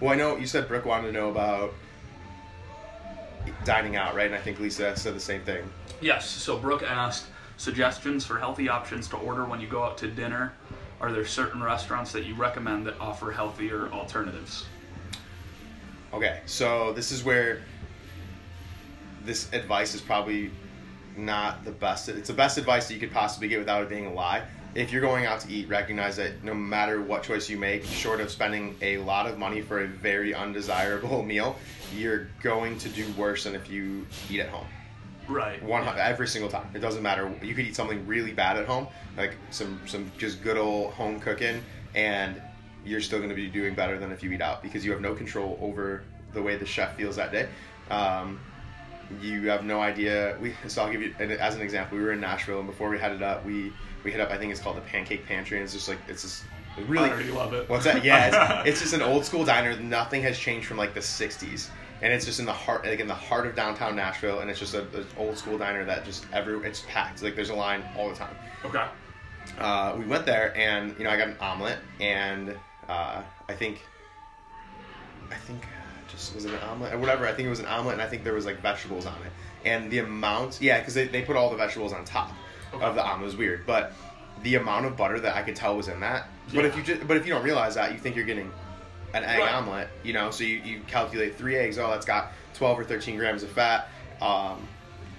Well, I know you said Brooke wanted to know about dining out, right? And I think Lisa said the same thing. Yes. So Brooke asked suggestions for healthy options to order when you go out to dinner. Are there certain restaurants that you recommend that offer healthier alternatives? Okay, so this is where this advice is probably not the best. It's the best advice that you could possibly get without it being a lie. If you're going out to eat, recognize that no matter what choice you make, short of spending a lot of money for a very undesirable meal, you're going to do worse than if you eat at home. Right. One every single time. It doesn't matter. You could eat something really bad at home, like some some just good old home cooking, and you're still going to be doing better than if you eat out because you have no control over the way the chef feels that day. Um, you have no idea. We so I'll give you as an example. We were in Nashville, and before we headed up, we we hit up. I think it's called the Pancake Pantry. And it's just like it's just really. I already love it. What's that? Yeah, it's, it's just an old school diner. Nothing has changed from like the '60s, and it's just in the heart, like in the heart of downtown Nashville, and it's just a, an old school diner that just every it's packed. Like there's a line all the time. Okay. Uh, we went there, and you know I got an omelet, and uh, I think, I think uh, just was it an omelet or whatever. I think it was an omelet, and I think there was like vegetables on it, and the amount, yeah, because they, they put all the vegetables on top Okay. of the omelet. It was weird, but the amount of butter that I could tell was in that. But if you just, but if you don't realize that, you think you're getting an egg Right. omelet, you know. So you, you calculate three eggs. Oh, that's got twelve or thirteen grams of fat. Um,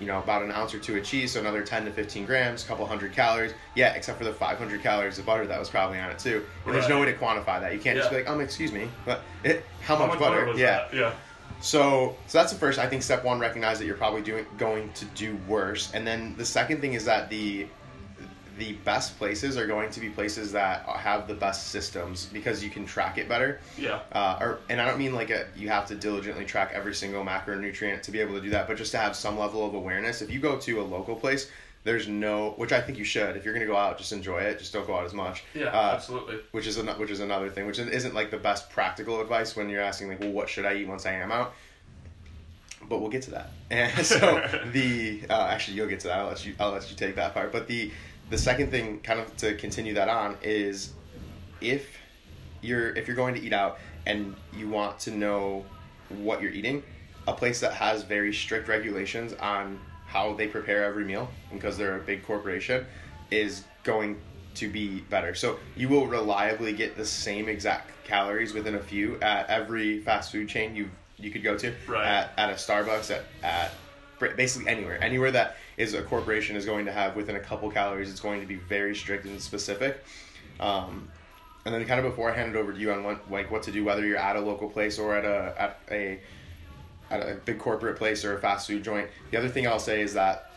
you know, about an ounce or two of cheese, so another ten to fifteen grams, a couple hundred calories. Yeah, except for the five hundred calories of butter that was probably on it too. And there's no way to quantify that. You can't just be like, um, excuse me, but it, how, much, butter? was yeah. that? Yeah. So, so that's the first. I think step one, recognize that you're probably doing going to do worse, and then the second thing is that the the best places are going to be places that have the best systems because you can track it better. Yeah. Uh, or, and I don't mean like a, you have to diligently track every single macronutrient to be able to do that, but just to have some level of awareness. If you go to a local place, there's no, which I think you should. If you're gonna go out, just enjoy it. Just don't go out as much. Yeah. Uh, absolutely. which is an, which is another thing, which isn't like the best practical advice when you're asking like, well, what should I eat once I am out? But we'll get to that. And so the uh, actually you'll get to that. I'll let you I'll let you take that part. But the the second thing, kind of to continue that on, is if you're if you're going to eat out and you want to know what you're eating, a place that has very strict regulations on how they prepare every meal because they're a big corporation is going to be better. So you will reliably get the same exact calories within a few at every fast food chain you you could go to Right. at, at a Starbucks at at basically anywhere anywhere that is a corporation is going to have within a couple calories it's going to be very strict and specific um, and then kind of before I hand it over to you on what like what to do whether you're at a local place or at a at a a big corporate place or a fast food joint the other thing I'll say is that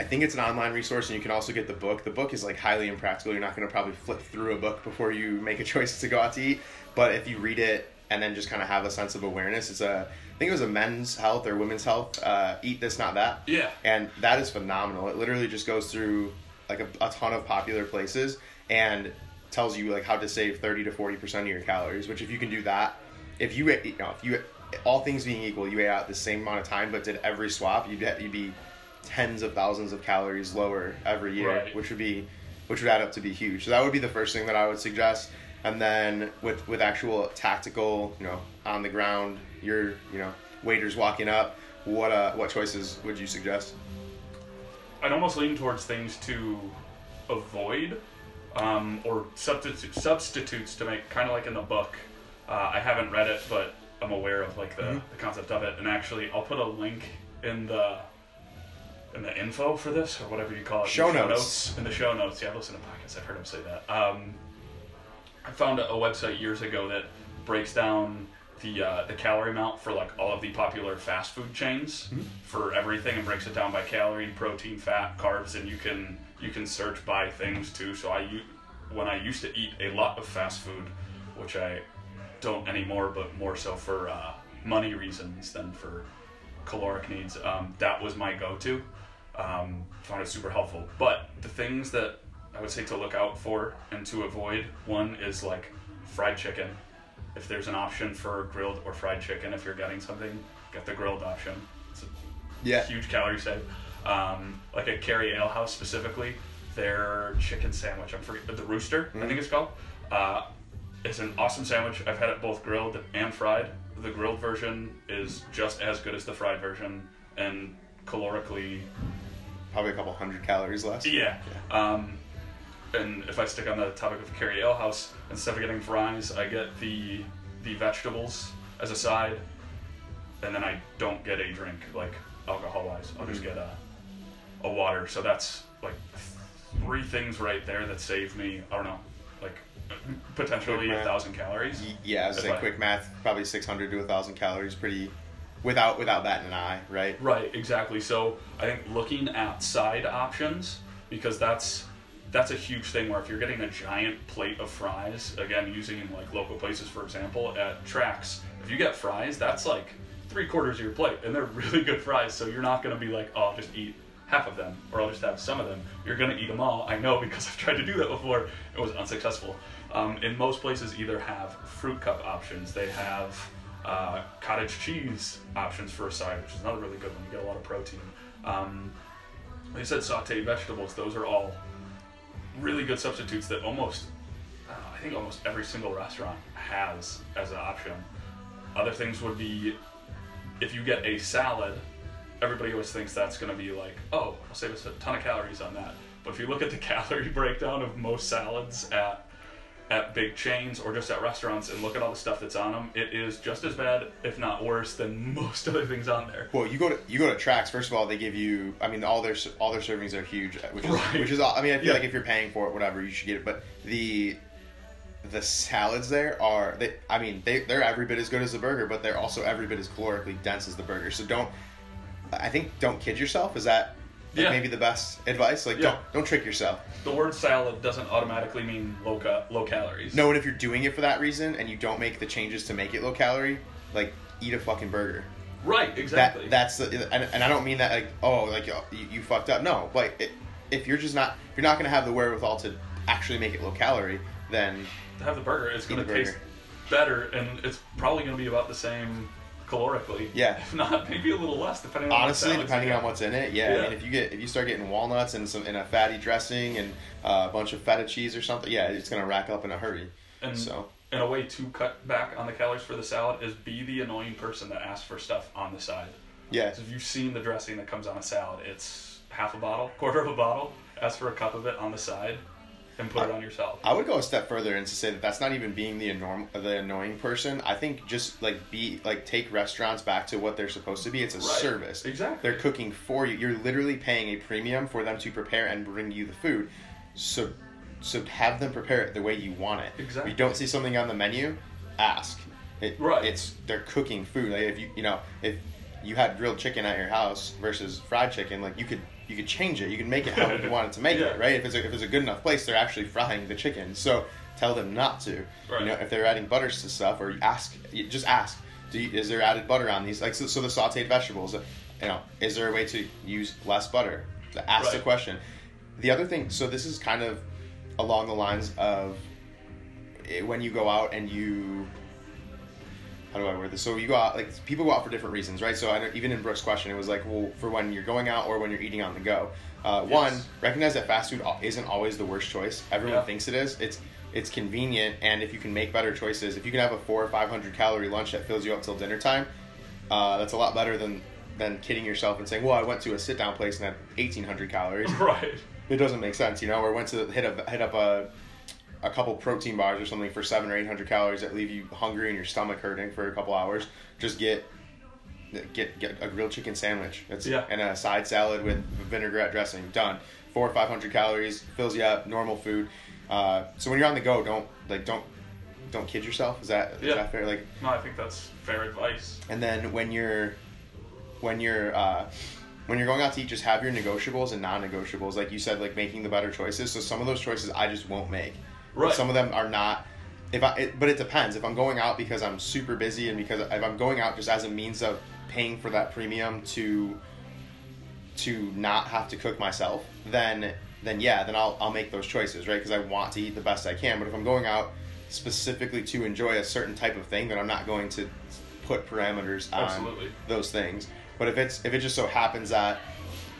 I think it's an online resource and you can also get the book. The book is like highly impractical. You're not going to probably flip through a book before you make a choice to go out to eat. But if you read it and then just kind of have a sense of awareness, it's a I think it was a men's health or women's health. Uh, eat this, not that. Yeah. And that is phenomenal. It literally just goes through like a, a ton of popular places and tells you like how to save 30 to 40% of your calories, which if you can do that, if you, you know, if you, all things being equal, you ate out the same amount of time, but did every swap, you'd, be- you'd be tens of thousands of calories lower every year, Right. which would be, which would add up to be huge. So that would be the first thing that I would suggest. And then with, with actual tactical, you know, on the ground, your, you know, waiters walking up, what, uh, what choices would you suggest? I'd almost lean towards things to avoid um, or substitute, substitutes to make, kind of like in the book. Uh, I haven't read it, but I'm aware of like the, Mm-hmm. the concept of it. And actually, I'll put a link in the in the info for this or whatever you call it. in Show the notes. In the show notes, yeah. I listen to podcasts. I've heard him say that. Um, I found a, a website years ago that breaks down the uh, the calorie amount for like all of the popular fast food chains for everything and breaks it down by calorie, protein, fat, carbs, and you can you can search by things too. So I when I used to eat a lot of fast food, which I don't anymore, but more so for uh, money reasons than for caloric needs. Um, that was my go-to. Um, found it super helpful. But the things that I would say to look out for and to avoid one is like fried chicken. If there's an option for grilled or fried chicken, if you're getting something, get the grilled option. It's a Yeah. huge calorie save. Um, like at Carrie Ale House specifically, their chicken sandwich, I'm forget but the Rooster, I think it's called. Uh, it's an awesome sandwich. I've had it both grilled and fried. The grilled version is just as good as the fried version, and calorically, Probably a couple hundred calories less. yeah. Um, and if I stick on the topic of Carrie Ale House, instead of getting fries, I get the the vegetables as a side, and then I don't get a drink like alcohol wise. I'll just Mhm. get a a water. So that's like three things right there that save me. I don't know, like potentially a thousand calories. Y- Yeah, I was saying I- quick math, probably 600 to a 1,000 calories, pretty, without without batting an eye, right? Right, exactly. So I think looking at side options because that's that's a huge thing where if you're getting a giant plate of fries, again using like local places for example at tracks, if you get fries, that's like three quarters of your plate, and they're really good fries. So you're not gonna be like, oh, I'll just eat half of them or I'll just have some of them. You're gonna eat them all. I know because I've tried to do that before. It was unsuccessful. Um, in most places, either have fruit cup options. They have uh, cottage cheese options for a side, which is another really good one. You get a lot of protein. Um, I said, sauteed vegetables. Those are all really good substitutes that almost, uh, I think almost every single restaurant has as an option. Other things would be if you get a salad, everybody always thinks that's going to be like, oh, I'll save us a ton of calories on that. But if you look at the calorie breakdown of most salads at at big chains or just at restaurants and look at all the stuff that's on them, it is just as bad, if not worse, than most other things on there. Well, you go to you go to tracks. First of all, they give you. I mean, all their all their servings are huge, uh, which is Right. which is. I mean, I feel Yeah. like if you're paying for it, whatever, you should get it. But the the salads there are they. I mean, they they're every bit as good as the burger, but they're also every bit as calorically dense as the burger. So don't. I think don't kid yourself. Is that like, Yeah. maybe the best advice? Like Yeah. don't don't trick yourself. The word salad doesn't automatically mean low ca- low calories. No, and if you're doing it for that reason and you don't make the changes to make it low calorie, like eat a fucking burger. Right, exactly. That that's the and, and I don't mean that like oh like you, you fucked up. No, but it, if you're just not if you're not gonna have the wherewithal to actually make it low calorie, then to have the burger, it's gonna taste burger. better, and it's probably going to be about the same calorically. Yeah. If not, maybe a little less, depending on honestly, depending on what's in it, yeah, I mean if you get if you start getting walnuts and some in a fatty dressing and uh, a bunch of feta cheese or something, yeah, it's gonna rack up in a hurry. And So and a way to cut back on the calories for the salad is be the annoying person that asks for stuff on the side. yeah, So if you've seen the dressing that comes on a salad, it's half a bottle, quarter of a bottle. Ask for a cup of it on the side, and put it on yourself. I would go a step further and to say that that's not even being the enorm- the annoying person. I think just like be like take restaurants back to what they're supposed to be. It's a Right. service. Exactly. They're cooking for you. You're literally paying a premium for them to prepare and bring you the food. So so have them prepare it the way you want it. Exactly. If you don't see something on the menu, ask. It, Right. It's they're cooking food. Like if you you know if you had grilled chicken at your house versus fried chicken, like you could you could change it. You can make it how you want it to make Yeah. it, right? If it's a, if it's a good enough place, they're actually frying the chicken. So tell them not to. Right. You know, if they're adding butters to stuff, or you ask, just ask. Do you, is there added butter on these? Like so, so the sautéed vegetables. You know, is there a way to use less butter? Ask the question. The other thing, so this is kind of along the lines of eh, when you go out and you how do I word this? So you go out like people go out for different reasons, right? So I know, even in Brooke's question, it was like, well, for when you're going out or when you're eating on the go. Uh, Yes. One, recognize that fast food isn't always the worst choice. Everyone Yeah. thinks it is. It's it's convenient, and if you can make better choices, if you can have a four or five hundred calorie lunch that fills you up till dinner time, uh, that's a lot better than than kidding yourself and saying, well, I went to a sit down place and had eighteen hundred calories. right. it doesn't make sense, you know. Or went to hit a hit up a a couple protein bars or something for seven or eight hundred calories that leave you hungry and your stomach hurting for a couple hours. Just get get get a grilled chicken sandwich. It's Yeah. and a side salad with vinaigrette dressing. Done. Four or five hundred calories fills you up. Normal food. Uh, so when you're on the go, don't like don't don't kid yourself. Is that is Yeah. that fair? Like No, I think that's fair advice. and then when you're when you're uh, when you're going out to eat, just have your negotiables and non-negotiables. Like you said, like making the better choices. So some of those choices I just won't make. Right. Some of them are not. If I, it, but it depends. If I'm going out because I'm super busy and because if I'm going out just as a means of paying for that premium to to not have to cook myself, then then yeah, then I'll I'll make those choices, right? Because I want to eat the best I can. But if I'm going out specifically to enjoy a certain type of thing, then I'm not going to put parameters on Absolutely. those things. But if it's if it just so happens that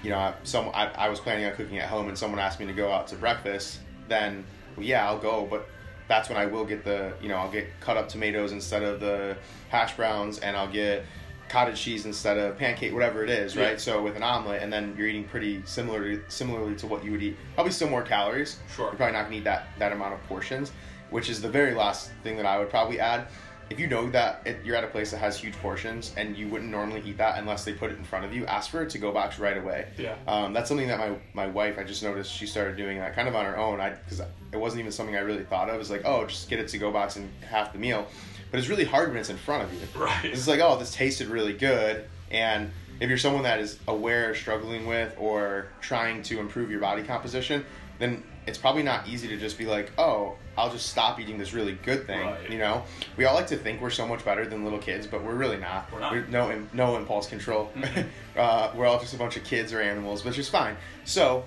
you know some I, I was planning on cooking at home and someone asked me to go out to breakfast, then well, yeah, I'll go. But that's when I will get the you know I'll get cut up tomatoes instead of the hash browns, and I'll get cottage cheese instead of pancake, whatever it is, right? Yeah. So with an omelet, and then you're eating pretty similar similarly to what you would eat. Probably still more calories. Sure. You're probably not gonna eat that that amount of portions, which is the very last thing that I would probably add. If you know that it, you're at a place that has huge portions and you wouldn't normally eat that unless they put it in front of you, ask for it to go box right away. Yeah. Um, that's something that my, my wife, I just noticed she started doing that kind of on her own. I because it wasn't even something I really thought of. It's like, oh, just get it to go box and half the meal. But it's really hard when it's in front of you. Right. It's like, oh, this tasted really good. And if you're someone that is aware, struggling with, or trying to improve your body composition, then it's probably not easy to just be like, oh, I'll just stop eating this really good thing. Right. You know, we all like to think we're so much better than little kids, but we're really not. We're not. We're no, no impulse control. Mhm. uh, we're all just a bunch of kids or animals, which is fine. So,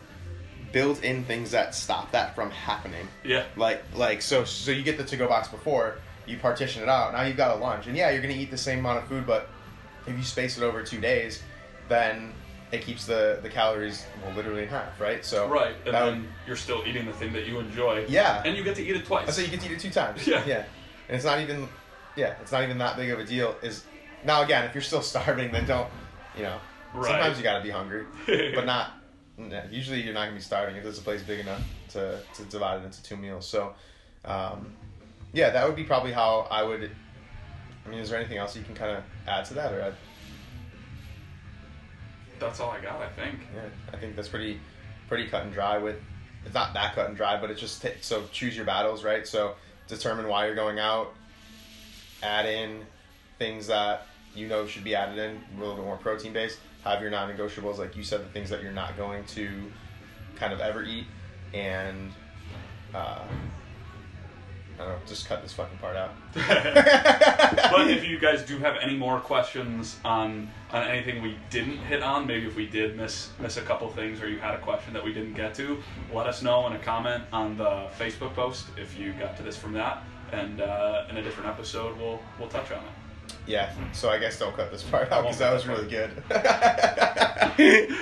build in things that stop that from happening. Yeah. Like, like so, so you get the to-go box before you partition it out. Now you've got a lunch, and yeah, you're gonna eat the same amount of food, but if you space it over two days, then it keeps the the calories well, literally in half, right? So Right, and then would- you're still eating the thing that you enjoy. Yeah. And you get to eat it twice. I say you get to eat it two times. Yeah. Yeah. And it's not even, yeah, it's not even that big of a deal. Is now again, if you're still starving, then don't, you know, Right. sometimes you got to be hungry, but not. yeah, usually, you're not gonna be starving if there's a place big enough to to divide it into two meals. So, um, yeah, that would be probably how I would. I mean, is there anything else you can kind of add to that, or I'd, That's all I got, I think. yeah, I think that's pretty pretty cut and dry. With it's not that cut and dry, but it's just t- so choose your battles, right? So determine why you're going out. Add in things that you know should be added in, a little bit more protein based. Have your non-negotiables, like you said, the things that you're not going to kind of ever eat, and uh, I don't know, just cut this fucking part out. but if you guys do have any more questions on on anything we didn't hit on, maybe if we did miss miss a couple things or you had a question that we didn't get to, let us know in a comment on the Facebook post if you got to this from that, and uh, in a different episode we'll we'll touch on it. Yeah, so I guess don't cut this part out because that was really good.